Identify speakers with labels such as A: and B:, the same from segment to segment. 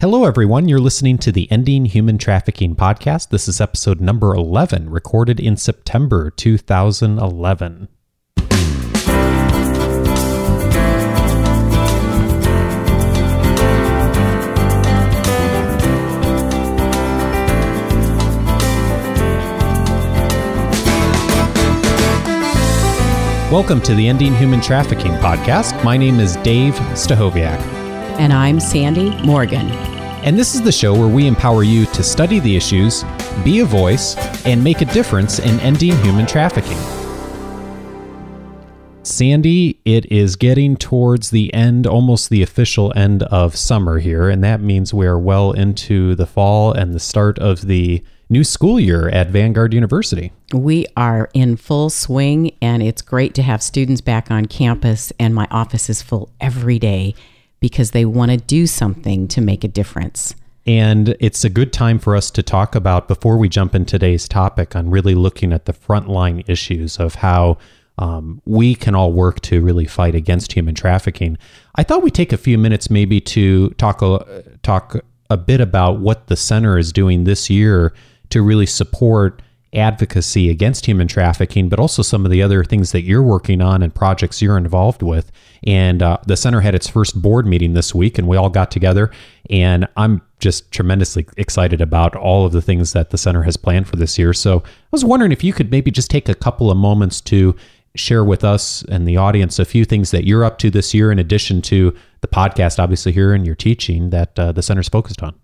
A: Hello, everyone. You're listening to the Ending Human Trafficking podcast. This is episode number 11, recorded in September 2011. Welcome to the Ending Human Trafficking podcast. My name is Dave Stachowiak.
B: And I'm Sandy Morgan.
A: And this is the show where we empower you to study the issues, be a voice, and make a difference in ending human trafficking. Sandy, it is getting towards the end, almost the official end of summer here, and that means we are well into the fall and the start of the new school year at Vanguard University.
B: We are in full swing, and it's great to have students back on campus, and my office is full every day because they want to do something to make a difference.
A: And it's a good time for us to talk about, before we jump in today's topic, on really looking at the frontline issues of how um, we can all work to really fight against human trafficking. I thought we'd take a few minutes maybe to talk a, talk a bit about what the center is doing this year to really support advocacy against human trafficking, but also some of the other things that you're working on and projects you're involved with. And uh, the center had its first board meeting this week, and we all got together. And I'm just tremendously excited about all of the things that the center has planned for this year. So I was wondering if you could maybe just take a couple of moments to share with us and the audience a few things that you're up to this year, in addition to the podcast, obviously, here and your teaching that uh, the center's focused on.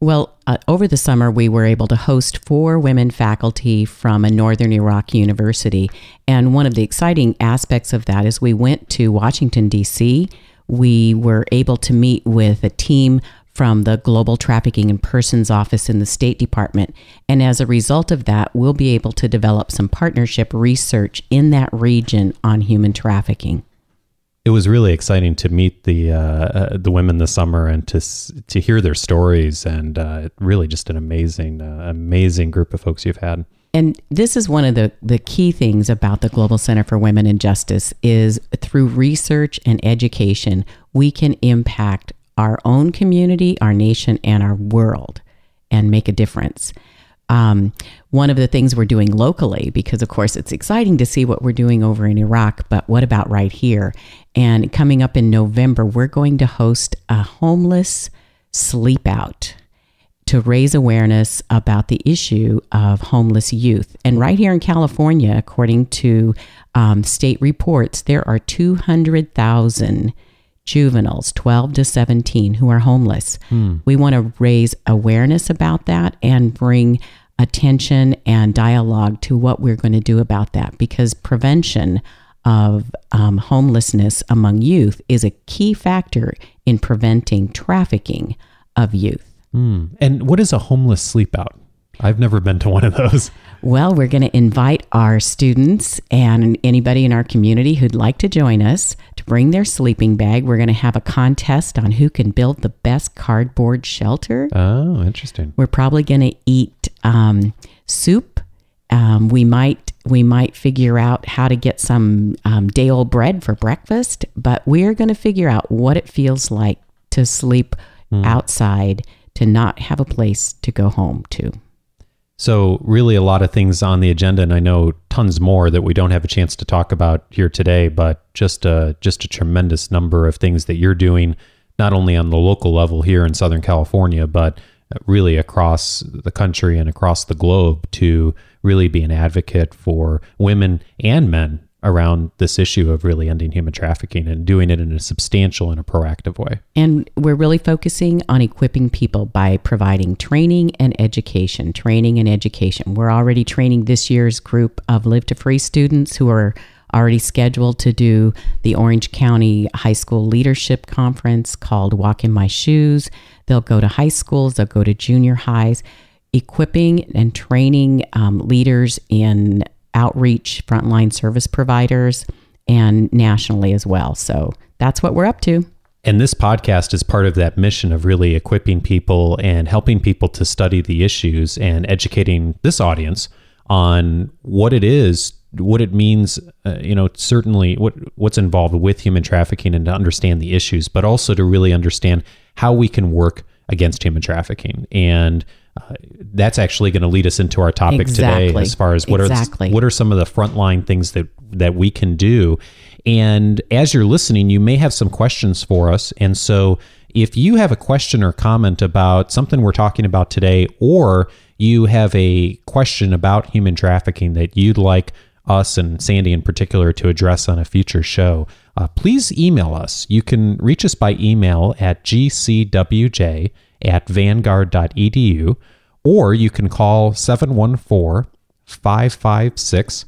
B: Well, uh, over the summer, we were able to host four women faculty from a Northern Iraq university. And one of the exciting aspects of that is we went to Washington, D.C. We were able to meet with a team from the Global Trafficking in Persons Office in the State Department. And as a result of that, we'll be able to develop some partnership research in that region on human trafficking
A: it was really exciting to meet the uh, uh, the women this summer and to to hear their stories and uh, really just an amazing uh, amazing group of folks you've had.
B: And this is one of the, the key things about the Global Center for Women and Justice is through research and education, we can impact our own community, our nation, and our world and make a difference um, one of the things we're doing locally, because of course it's exciting to see what we're doing over in Iraq, but what about right here? And coming up in November, we're going to host a homeless sleep out to raise awareness about the issue of homeless youth. And right here in California, according to um, state reports, there are 200,000 juveniles 12 to 17 who are homeless. Hmm. We want to raise awareness about that and bring attention and dialogue to what we're going to do about that because prevention of um, homelessness among youth is a key factor in preventing trafficking of youth.
A: Hmm. And what is a homeless sleep out? I've never been to one of those.
B: Well, we're going to invite our students and anybody in our community who'd like to join us to bring their sleeping bag. We're going to have a contest on who can build the best cardboard shelter.
A: Oh, interesting.
B: We're probably going to eat um, soup. Um, we might we might figure out how to get some um, day old bread for breakfast, but we're going to figure out what it feels like to sleep mm. outside, to not have a place to go home to.
A: So, really, a lot of things on the agenda, and I know tons more that we don't have a chance to talk about here today. But just a just a tremendous number of things that you're doing, not only on the local level here in Southern California, but really across the country and across the globe to really be an advocate for women and men around this issue of really ending human trafficking and doing it in a substantial and a proactive way.
B: And we're really focusing on equipping people by providing training and education. Training and education. We're already training this year's group of Live to Free students who are already scheduled to do the Orange County High School Leadership Conference called Walk in My Shoes. They'll go to high schools, they'll go to junior highs, equipping and training um, leaders in outreach, frontline service providers, and nationally as well. So that's what we're up to.
A: And this podcast is part of that mission of really equipping people and helping people to study the issues and educating this audience on what it is, what it means, uh, you know, certainly what what's involved with human trafficking and to understand the issues, but also to really understand how we can work against human trafficking. And uh, that's actually going to lead us into our topic today as far as what
B: Exactly.
A: are what are some of the frontline things that that we can do. And as you're listening, you may have some questions for us. And so if you have a question or comment about something we're talking about today, or you have a question about human trafficking that you'd like us and Sandy in particular to address on a future show, uh, please email us. You can reach us by email at gcwj at vanguard.edu, or you can call 714 556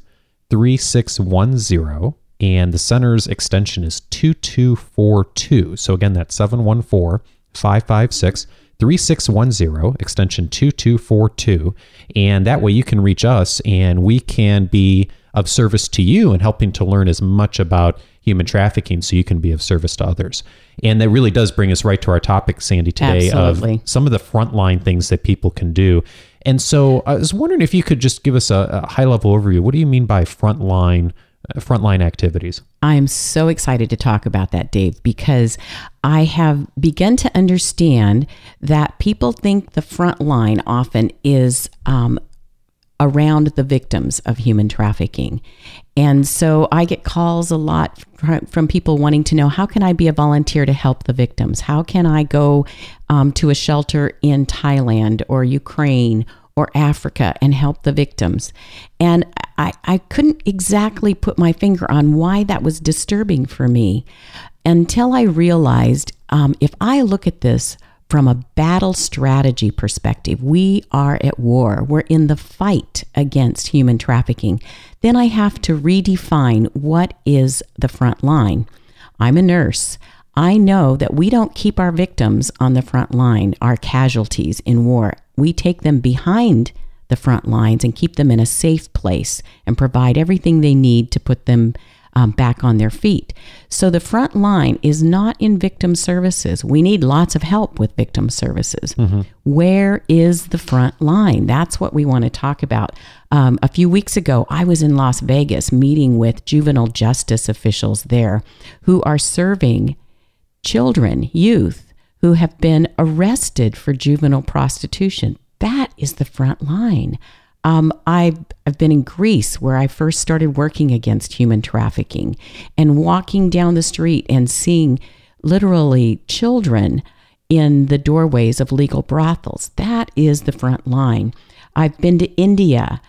A: 3610 and the center's extension is 2242. So again, that's 714 556 3610, extension 2242. And that way you can reach us and we can be of service to you and helping to learn as much about human trafficking so you can be of service to others. And that really does bring us right to our topic, Sandy, today
B: Absolutely.
A: of some of the frontline things that people can do. And so I was wondering if you could just give us a, a high level overview. What do you mean by frontline uh, frontline activities?
B: I'm so excited to talk about that, Dave, because I have begun to understand that people think the front line often is um, around the victims of human trafficking. And so I get calls a lot from people wanting to know how can I be a volunteer to help the victims? How can I go um, to a shelter in Thailand or Ukraine or Africa and help the victims? And I, I couldn't exactly put my finger on why that was disturbing for me until I realized um, if I look at this from a battle strategy perspective, we are at war. We're in the fight against human trafficking. Then I have to redefine what is the front line. I'm a nurse. I know that we don't keep our victims on the front line, our casualties in war. We take them behind the front lines and keep them in a safe place and provide everything they need to put them um, back on their feet. So the front line is not in victim services. We need lots of help with victim services. Where is the front line? That's what we want to talk about. Um, a few weeks ago, I was in Las Vegas meeting with juvenile justice officials there who are serving children, youth who have been arrested for juvenile prostitution. That is the front line. Um, I've, I've been in Greece where I first started working against human trafficking and walking down the street and seeing literally children in the doorways of legal brothels. That is the front line. I've been to India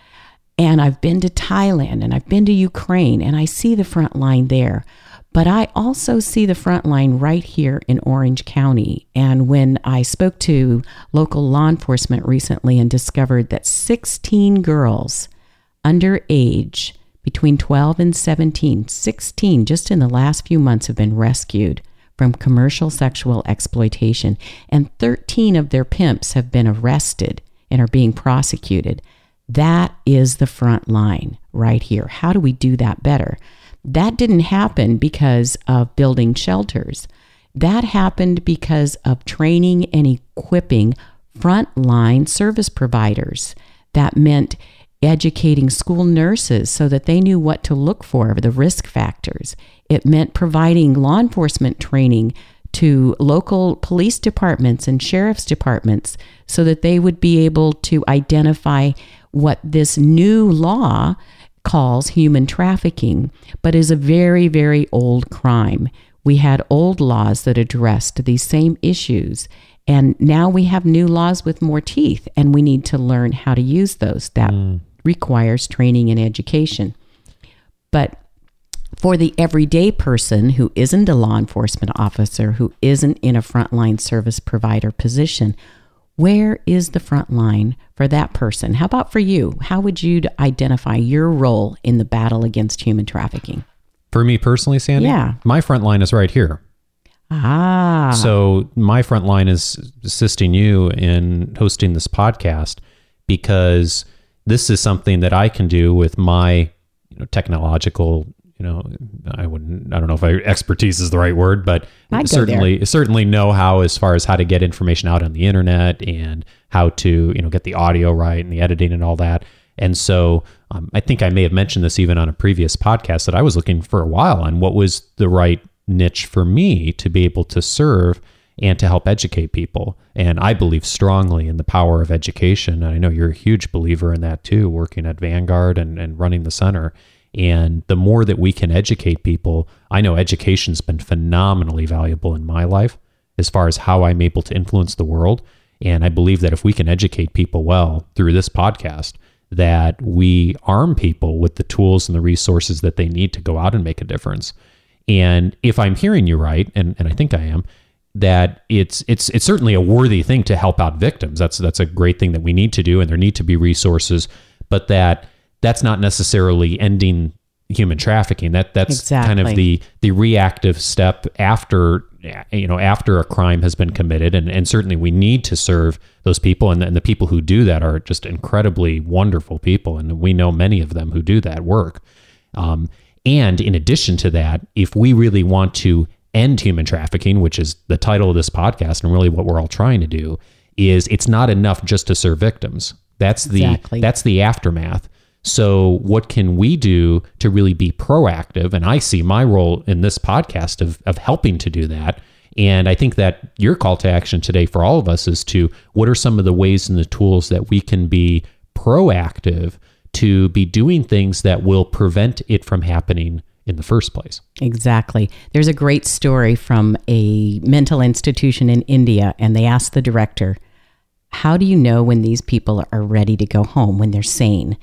B: and I've been to Thailand and I've been to Ukraine and I see the front line there. But I also see the front line right here in Orange County. And when I spoke to local law enforcement recently and discovered that 16 girls underage, between 12 and 17, 16 just in the last few months have been rescued from commercial sexual exploitation, and 13 of their pimps have been arrested and are being prosecuted. That is the front line right here. How do we do that better? That didn't happen because of building shelters. That happened because of training and equipping frontline service providers. That meant educating school nurses so that they knew what to look for, the risk factors. It meant providing law enforcement training to local police departments and sheriff's departments so that they would be able to identify what this new law calls human trafficking, but is a very, very old crime. We had old laws that addressed these same issues. And now we have new laws with more teeth, and we need to learn how to use those. That hmm. requires training and education. But for the everyday person who isn't a law enforcement officer, who isn't in a frontline service provider position, where is the front line for that person? How about for you? How would you identify your role in the battle against human trafficking?
A: For me personally, Sandy,
B: Yeah.
A: my front line is right here.
B: Ah,
A: So my front line is assisting you in hosting this podcast because this is something that I can do with my you know, technological, you know, I wouldn't, I don't know if I, expertise is the right word, but
B: I'd
A: certainly, certainly know how as far as how to get information out on the internet and how to, you know, get the audio right and the editing and all that. And so um, I think I may have mentioned this even on a previous podcast that I was looking for a while on what was the right niche for me to be able to serve and to help educate people. And I believe strongly in the power of education. And I know you're a huge believer in that too, working at Vanguard and, and running the center. And the more that we can educate people, I know education's been phenomenally valuable in my life as far as how I'm able to influence the world. And I believe that if we can educate people well through this podcast, that we arm people with the tools and the resources that they need to go out and make a difference. And if I'm hearing you right, and, and I think I am, that it's it's it's certainly a worthy thing to help out victims. That's that's a great thing that we need to do, and there need to be resources. But that that's not necessarily ending human trafficking. That that's
B: Exactly.
A: kind of the the reactive step after you know after a crime has been committed, and and certainly we need to serve those people, and, and the people who do that are just incredibly wonderful people, and we know many of them who do that work. Um, and in addition to that, if we really want to end human trafficking, which is the title of this podcast, and really what we're all trying to do, is it's not enough just to serve victims. That's the
B: Exactly.
A: that's the aftermath. So what can we do to really be proactive? And I see my role in this podcast of of helping to do that. And I think that your call to action today for all of us is to what are some of the ways and the tools that we can be proactive to be doing things that will prevent it from happening in the first place.
B: Exactly. There's a great story from a mental institution in India, and they asked the director, How do you know when these people are ready to go home, when they're sane?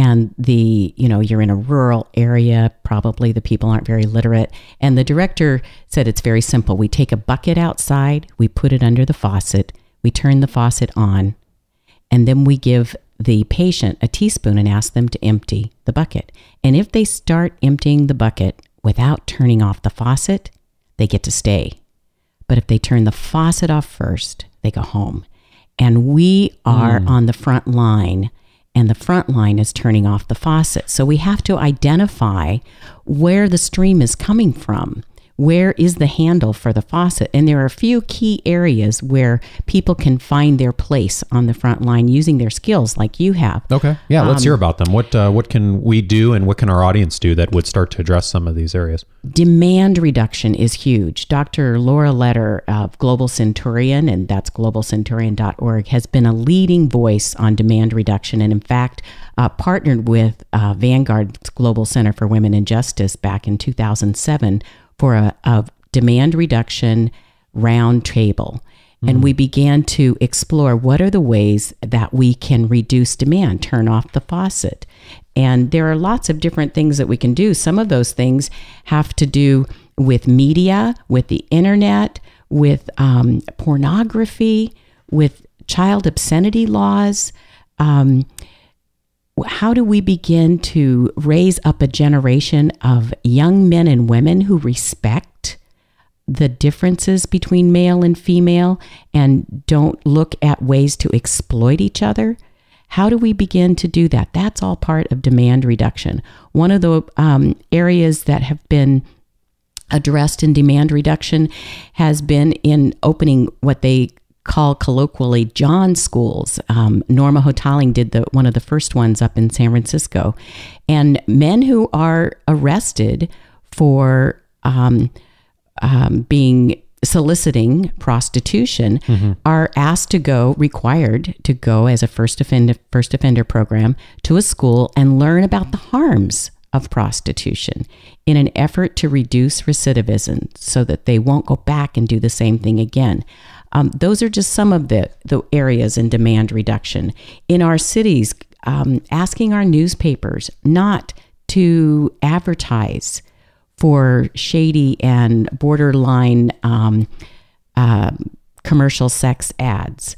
B: And the, you know, you're in a rural area, probably the people aren't very literate. And the director said it's very simple. We take a bucket outside, we put it under the faucet, we turn the faucet on, and then we give the patient a teaspoon and ask them to empty the bucket. And if they start emptying the bucket without turning off the faucet, they get to stay. But if they turn the faucet off first, they go home. And we are mm. on the front line, and the front line is turning off the faucet. So we have to identify where the stream is coming from. Where is the handle for the faucet? And there are a few key areas where people can find their place on the front line using their skills, like you have.
A: Okay. Yeah, let's hear about them. What uh, what can we do and what can our audience do that would start to address some of these areas?
B: demand reduction is huge. Dr. Laura Lederer of Global Centurion, and that's globalcenturion.org, has been a leading voice on demand reduction and, in fact, uh, partnered with uh, Vanguard's Global Center for Women and Justice back in 2007 for a, a demand reduction round table. And we began to explore what are the ways that we can reduce demand, turn off the faucet. And there are lots of different things that we can do. Some of those things have to do with media, with the internet, with um, pornography, with child obscenity laws. Um, how do we begin to raise up a generation of young men and women who respect the differences between male and female and don't look at ways to exploit each other? How do we begin to do that? That's all part of demand reduction. One of the um, areas that have been addressed in demand reduction has been in opening what they call colloquially John schools. Um, Norma Hotaling did the one of the first ones up in San Francisco, and men who are arrested for um, um, being soliciting prostitution are asked to go required to go as a first offender first offender program to a school and learn about the harms of prostitution in an effort to reduce recidivism so that they won't go back and do the same thing again. Um, those are just some of the, the areas in demand reduction. In our cities, um, asking our newspapers not to advertise for shady and borderline um, uh, commercial sex ads.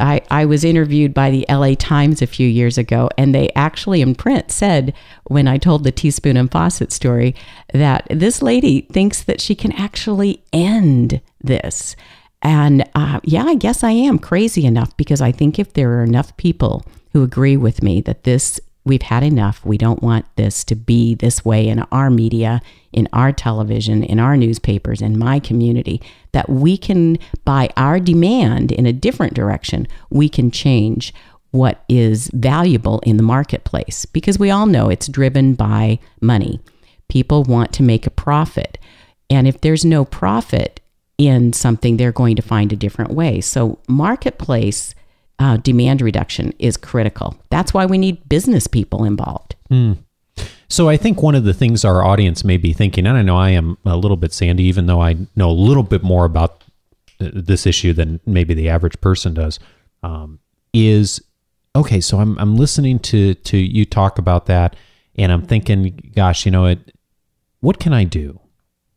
B: I, I was interviewed by the LA Times a few years ago, and they actually in print said, when I told the teaspoon and faucet story, that this lady thinks that she can actually end this. And uh, yeah, I guess I am crazy enough because I think if there are enough people who agree with me that this, we've had enough, we don't want this to be this way in our media, in our television, in our newspapers, in my community, that we can, by our demand in a different direction, we can change what is valuable in the marketplace because we all know it's driven by money. People want to make a profit. And if there's no profit, in something, they're going to find a different way. So, marketplace uh, demand reduction is critical. That's why we need business people involved.
A: So I think one of the things our audience may be thinking, and I know I am a little bit Sandy, even though I know a little bit more about this issue than maybe the average person does, um, is okay. So I'm I'm listening to to you talk about that, and I'm thinking, gosh, you know, it, what can I do?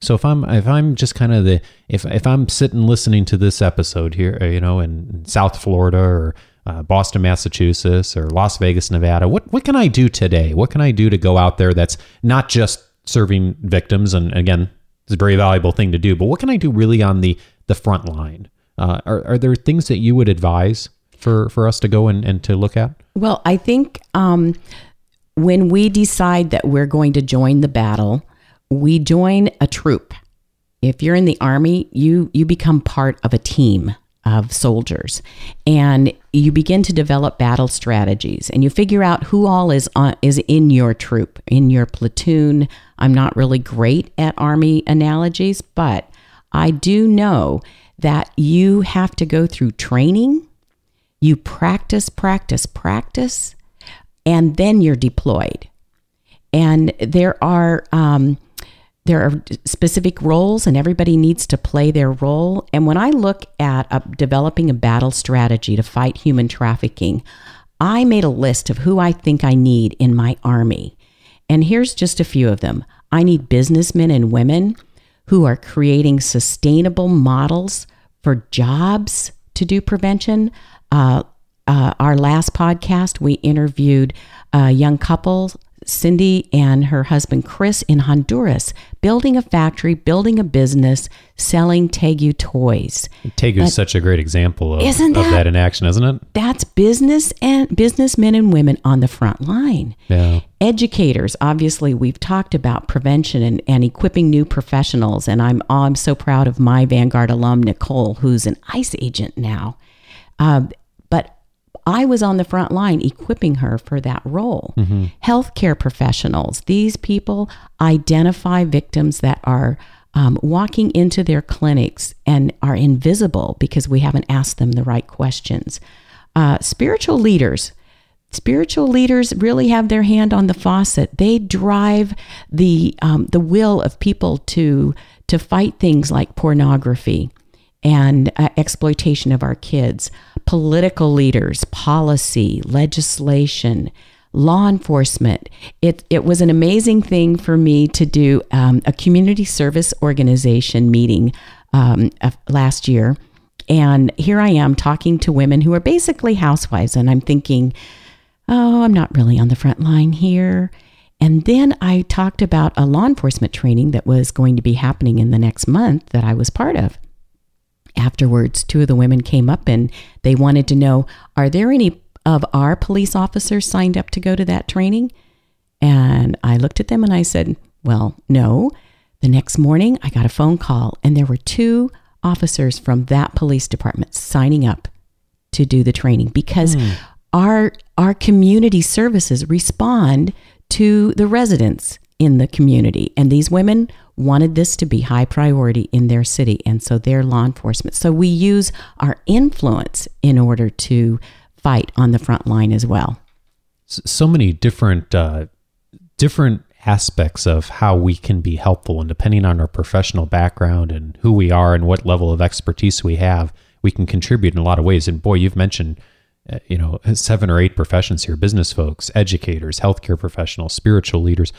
A: So if I'm if I'm just kind of the if if I'm sitting listening to this episode here, uh, you know, in, South Florida or uh, Boston, Massachusetts, or Las Vegas, Nevada, what what can I do today? What can I do to go out there that's not just serving victims? And again, it's a very valuable thing to do. But what can I do really on the the front line? Uh, are are there things that you would advise for for us to go and, and to look at?
B: Well, I think um, when we decide that we're going to join the battle, we join a troop. If you're in the army, you you become part of a team of soldiers, and you begin to develop battle strategies, and you figure out who all is on, is in your troop, in your platoon. I'm not really great at army analogies, but I do know that you have to go through training. You practice, practice, practice, and then you're deployed. And there are um, there are specific roles, and everybody needs to play their role. And when I look at uh, developing a battle strategy to fight human trafficking, I made a list of who I think I need in my army. And here's just a few of them. I need businessmen and women who are creating sustainable models for jobs to do prevention. Uh, uh, our last podcast, we interviewed a young couple, Cindy and her husband Chris, in Honduras, building a factory, building a business, selling Tegu toys.
A: Tegu is such a great example of,
B: Isn't that,
A: of
B: that-
A: in action, isn't it?
B: That's business and businessmen and women on the front line.
A: Yeah.
B: educators obviously we've talked about prevention and, and equipping new professionals and i'm oh, i'm so proud of my vanguard alum nicole who's an ice agent now uh, i was on the front line equipping her for that role healthcare professionals these people identify victims that are um, walking into their clinics and are invisible because we haven't asked them the right questions uh, spiritual leaders spiritual leaders really have their hand on the faucet. They drive the um, the will of people to to fight things like pornography and uh, exploitation of our kids. Political leaders, policy, legislation, law enforcement. It it was an amazing thing for me to do um, a community service organization meeting um, last year. And here I am talking to women who are basically housewives, and I'm thinking, oh, I'm not really on the front line here. And then I talked about a law enforcement training that was going to be happening in the next month that I was part of. Afterwards, two of the women came up and they wanted to know Are there any of our police officers signed up to go to that training? And I looked at them and I said, Well, no. The next morning, I got a phone call and there were two officers from that police department signing up to do the training because hmm. our our community services respond to the residents in the community. And these women wanted this to be high priority in their city and so they're law enforcement. So we use our influence in order to fight on the front line as well.
A: So many different uh, different aspects of how we can be helpful and depending on our professional background and who we are and what level of expertise we have we can contribute in a lot of ways. And boy you've mentioned uh, you know seven or eight professions here business folks educators healthcare professionals spiritual leaders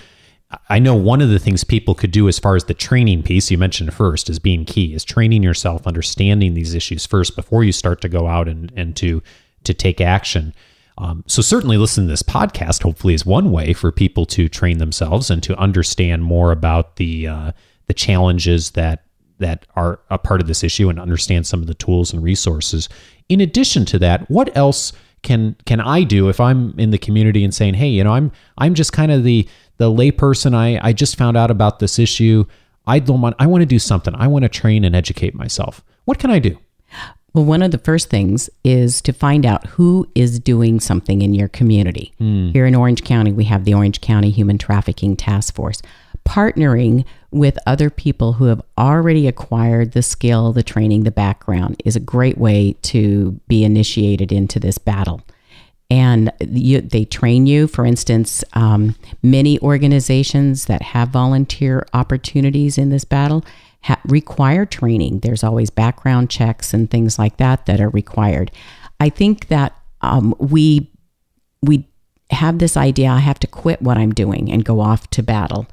A: I know one of the things people could do as far as the training piece you mentioned first is being key is training yourself, understanding these issues first before you start to go out and, and to to take action. Um, so certainly listen to this podcast hopefully is one way for people to train themselves and to understand more about the uh, the challenges that that are a part of this issue and understand some of the tools and resources. In addition to that, what else can can I do if I'm in the community and saying, hey, you know, I'm I'm just kind of the the layperson. I I just found out about this issue. I don't want. I want to do something. I want to train and educate myself. What can I do?
B: Well, one of the first things is to find out who is doing something in your community. Hmm. Here in Orange County, we have the Orange County Human Trafficking Task Force partnering with other people who have already acquired the skill, the training, the background is a great way to be initiated into this battle. And you, they train you. For instance, um, many organizations that have volunteer opportunities in this battle ha- require training. There's always background checks and things like that that are required. I think that um, we we have this idea I have to quit what I'm doing and go off to battle.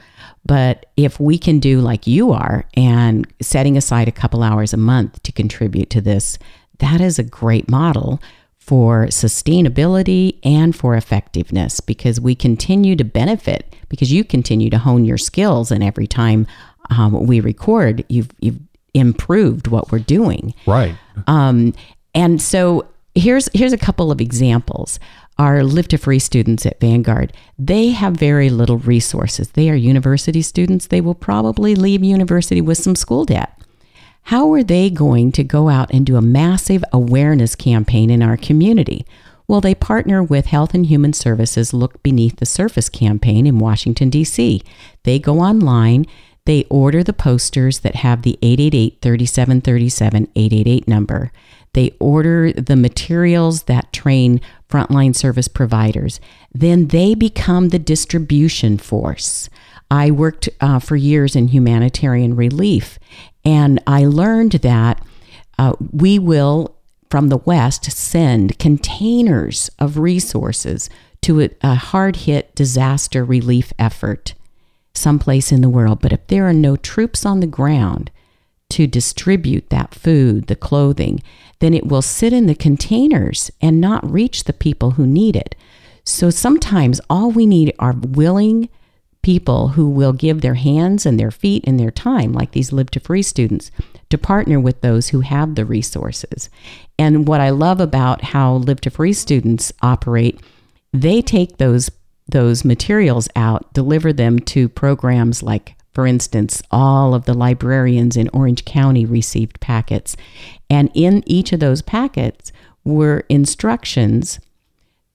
B: But if we can do like you are and setting aside a couple hours a month to contribute to this, that is a great model for sustainability and for effectiveness because we continue to benefit because you continue to hone your skills. And every time um, we record you've you've improved what we're doing.
A: Right.
B: Um, and so here's here's a couple of examples our Live to Free students at Vanguard, they have very little resources. They are university students. They will probably leave university with some school debt. How are they going to go out and do a massive awareness campaign in our community? Well, they partner with Health and Human Services Look Beneath the Surface campaign in Washington, D.C. They go online, they order the posters that have the 888 3737 888 number. They order the materials that train frontline service providers. Then they become the distribution force. I worked uh, for years in humanitarian relief, and I learned that uh, we will, from the West, send containers of resources to a, a hard hit disaster relief effort someplace in the world. But if there are no troops on the ground, to distribute that food, the clothing, then it will sit in the containers and not reach the people who need it. So sometimes all we need are willing people who will give their hands and their feet and their time, like these Live to Free students, to partner with those who have the resources. And what I love about how Live to Free students operate, they take those those materials out, deliver them to programs like for instance, all of the librarians in Orange County received packets. And in each of those packets were instructions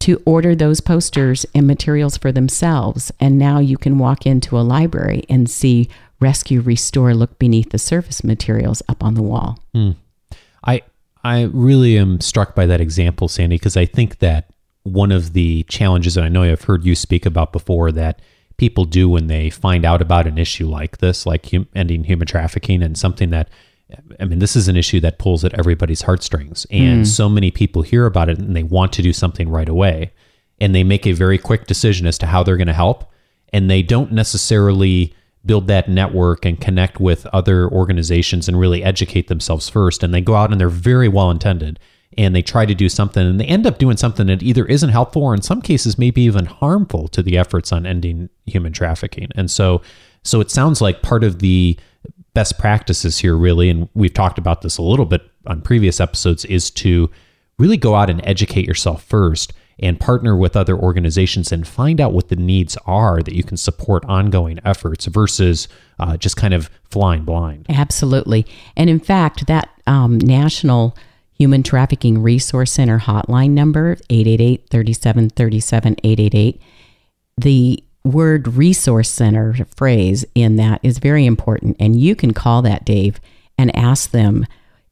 B: to order those posters and materials for themselves. And now you can walk into a library and see Rescue Restore Look Beneath the Surface materials up on the wall.
A: Mm. I I really am struck by that example, Sandy, because I think that one of the challenges, and I know I've heard you speak about before, that people do when they find out about an issue like this, like hum- ending human trafficking, and something that, I mean, this is an issue that pulls at everybody's heartstrings. And mm. so many people hear about it and they want to do something right away. And they make a very quick decision as to how they're going to help. And they don't necessarily build that network and connect with other organizations and really educate themselves first. And they go out and they're very well intended and they try to do something and they end up doing something that either isn't helpful or in some cases maybe even harmful to the efforts on ending human trafficking. And so so it sounds like part of the best practices here really and we've talked about this a little bit on previous episodes is to really go out and educate yourself first and partner with other organizations and find out what the needs are that you can support ongoing efforts versus uh, just kind of flying blind.
B: Absolutely. And in fact, that um, national Human Trafficking Resource Center hotline number 888 3737 888. The word resource center phrase in that is very important and you can call that Dave and ask them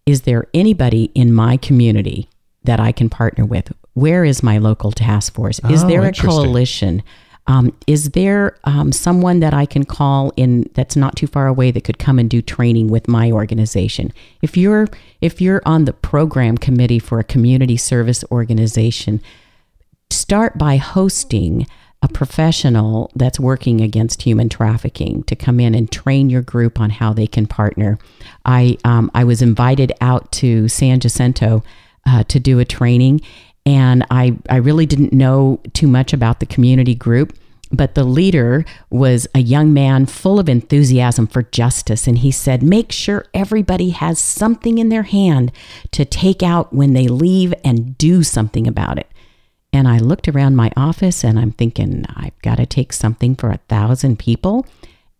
B: is there anybody in my community that I can partner with? Where is my local task force? Is oh, there a coalition? Um, is there um, someone that I can call in that's not too far away that could come and do training with my organization? If you're if you're on the program committee for a community service organization, start by hosting a professional that's working against human trafficking to come in and train your group on how they can partner. I um, I was invited out to San Jacinto uh, to do a training, and I, I really didn't know too much about the community group. But the leader was a young man full of enthusiasm for justice. And he said, Make sure everybody has something in their hand to take out when they leave and do something about it. And I looked around my office and I'm thinking, I've got to take something for a thousand people.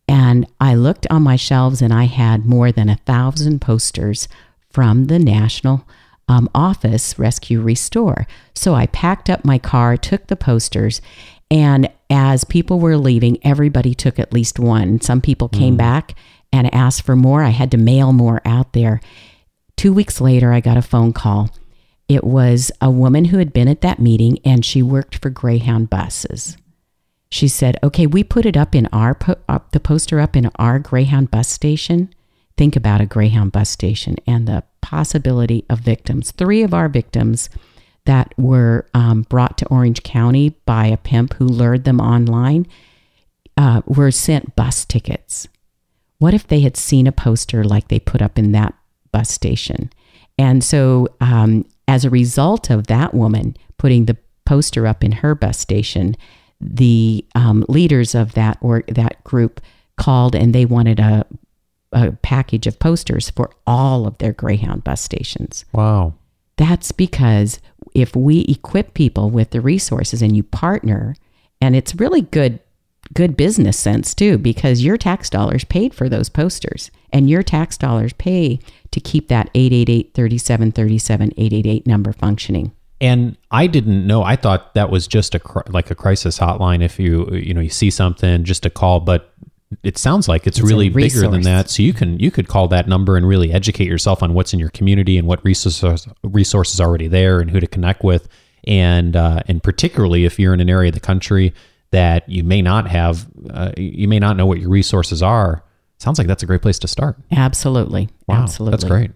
B: And I looked on my shelves and I had more than a thousand posters from the National um, office, Rescue Restore. So I packed up my car, took the posters, And as people were leaving, everybody took at least one. Some people came back and asked for more. I had to mail more out there. Two weeks later, I got a phone call. It was a woman who had been at that meeting and she worked for Greyhound buses. She said, "Okay, we put it up in our po- up the poster up in our Greyhound bus station. Think about a Greyhound bus station and the possibility of victims. Three of our victims that were um, brought to Orange County by a pimp who lured them online uh, were sent bus tickets. What if they had seen a poster like they put up in that bus station? And so, um, as a result of that woman putting the poster up in her bus station, the um, leaders of that or that group called and they wanted a, a package of posters for all of their Greyhound bus stations.
A: Wow.
B: That's because if we equip people with the resources and you partner, and it's really good good business sense too, because your tax dollars paid for those posters and your tax dollars pay to keep that 888 3737 888 number functioning.
A: And I didn't know. I thought that was just a like a crisis hotline. If you you know you see something, just a call. But it sounds like it's,
B: It's
A: really bigger than that. So you can you could call that number and really educate yourself on what's in your community and what resources resources already there and who to connect with. And uh, and particularly if you're in an area of the country that you may not have, uh, you may not know what your resources are. Sounds like that's a great place to start.
B: Absolutely.
A: Wow,
B: Absolutely.
A: that's great.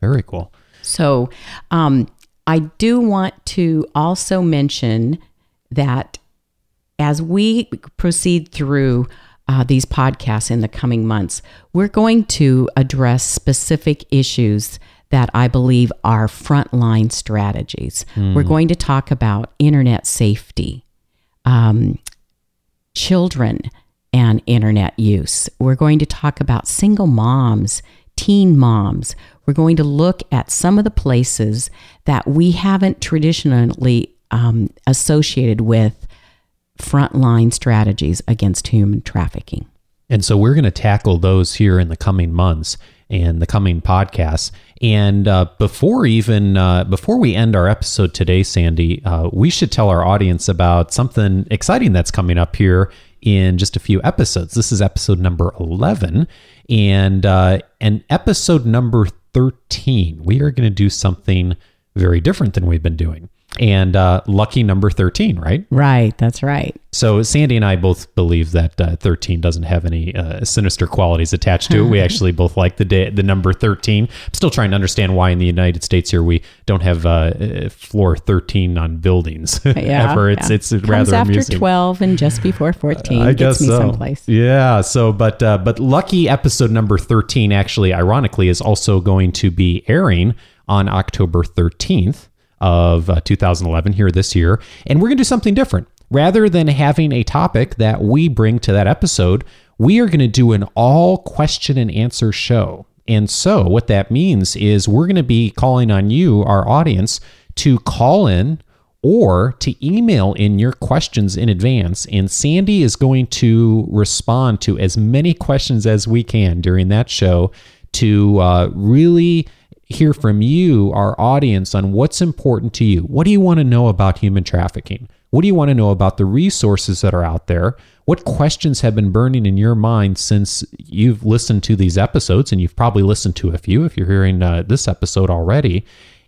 A: Very cool.
B: So, um, I do want to also mention that as we proceed through uh, these podcasts in the coming months, we're going to address specific issues that I believe are frontline strategies. We're going to talk about internet safety, um, children and internet use. We're going to talk about single moms, teen moms. We're going to look at some of the places that we haven't traditionally um, associated with frontline strategies against human trafficking.
A: And so we're going to tackle those here in the coming months and the coming podcasts. And uh, before even uh, before we end our episode today, Sandy, uh, we should tell our audience about something exciting that's coming up here in just a few episodes. This is episode number eleven, and uh, and episode number thirteen. We are going to do something very different than we've been doing. And uh, lucky number thirteen, right?
B: Right, that's right.
A: So Sandy and I both believe that uh, 13 doesn't have any uh, sinister qualities attached to it. We actually both like the day, the number 13. I'm still trying to understand why in the United States here we don't have uh, floor 13 on buildings. Ever. It's
B: yeah.
A: it's
B: Comes
A: rather
B: after
A: amusing.
B: 12 and just before 14.
A: I
B: Gets
A: guess
B: me
A: so.
B: someplace.
A: Yeah. So, but uh, but lucky episode number thirteen actually, ironically, is also going to be airing on October thirteenth of uh, 2011 here this year, and we're going to do something different. Rather than having a topic that we bring to that episode, we are going to do an all question and answer show. And so, what that means is we're going to be calling on you, our audience, to call in or to email in your questions in advance. And Sandy is going to respond to as many questions as we can during that show to uh, really hear from you, our audience, on what's important to you. What do you want to know about human trafficking? What do you want to know about the resources that are out there? What questions have been burning in your mind since you've listened to these episodes? And you've probably listened to a few if you're hearing uh, this episode already.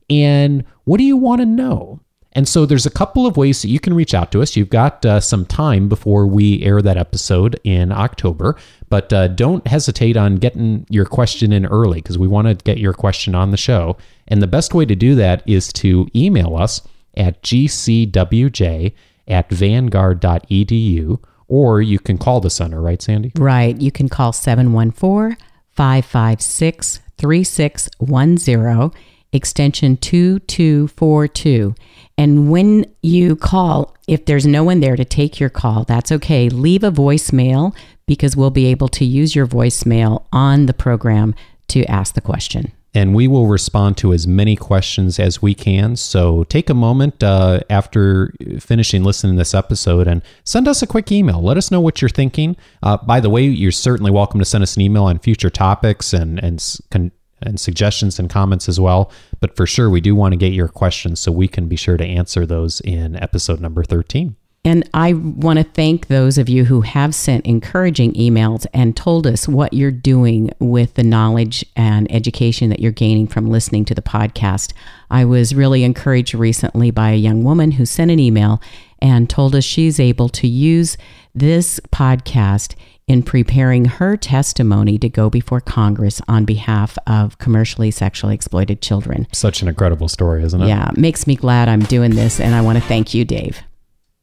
A: And what do you want to know? And so there's a couple of ways that you can reach out to us. You've got uh, some time before we air that episode in October, but uh, don't hesitate on getting your question in early because we want to get your question on the show. And the best way to do that is to email us at gcwj at vanguard.edu, or you can call the center, right, Sandy?
B: Right. You can call 714 556 3610, extension 2242. And when you call, if there's no one there to take your call, that's okay. Leave a voicemail because we'll be able to use your voicemail on the program to ask the question.
A: and we will respond to as many questions as we can. So take a moment uh, after finishing listening to this episode and send us a quick email. Let us know what you're thinking. Uh, by the way, you're certainly welcome to send us an email on future topics and and and suggestions and comments as well. But for sure, we do want to get your questions so we can be sure to answer those in episode number 13.
B: And I want to thank those of you who have sent encouraging emails and told us what you're doing with the knowledge and education that you're gaining from listening to the podcast. I was really encouraged recently by a young woman who sent an email and told us she's able to use this podcast in preparing her testimony to go before Congress on behalf of commercially sexually exploited children.
A: Such an incredible story, isn't it?
B: Yeah, makes me glad I'm doing this, and I want to thank you, Dave.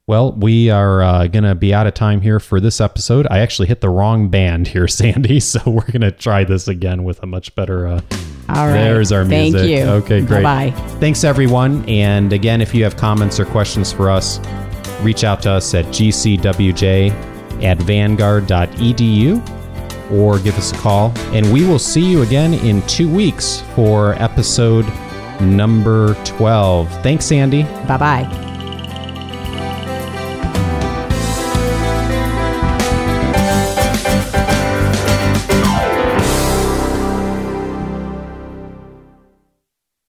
A: Well, we are uh, going to be out of time here for this episode. I actually hit the wrong band here, Sandy, so we're going to try this again with a much better. Uh,
B: All right.
A: There's our
B: Thank
A: music.
B: you.
A: Okay, great.
B: Bye.
A: Thanks, everyone. And again, if you have comments or questions for us, reach out to us at gcwj at vanguard.edu or give us a call. And we will see you again in two weeks for episode number 12. Thanks, Sandy.
B: Bye bye.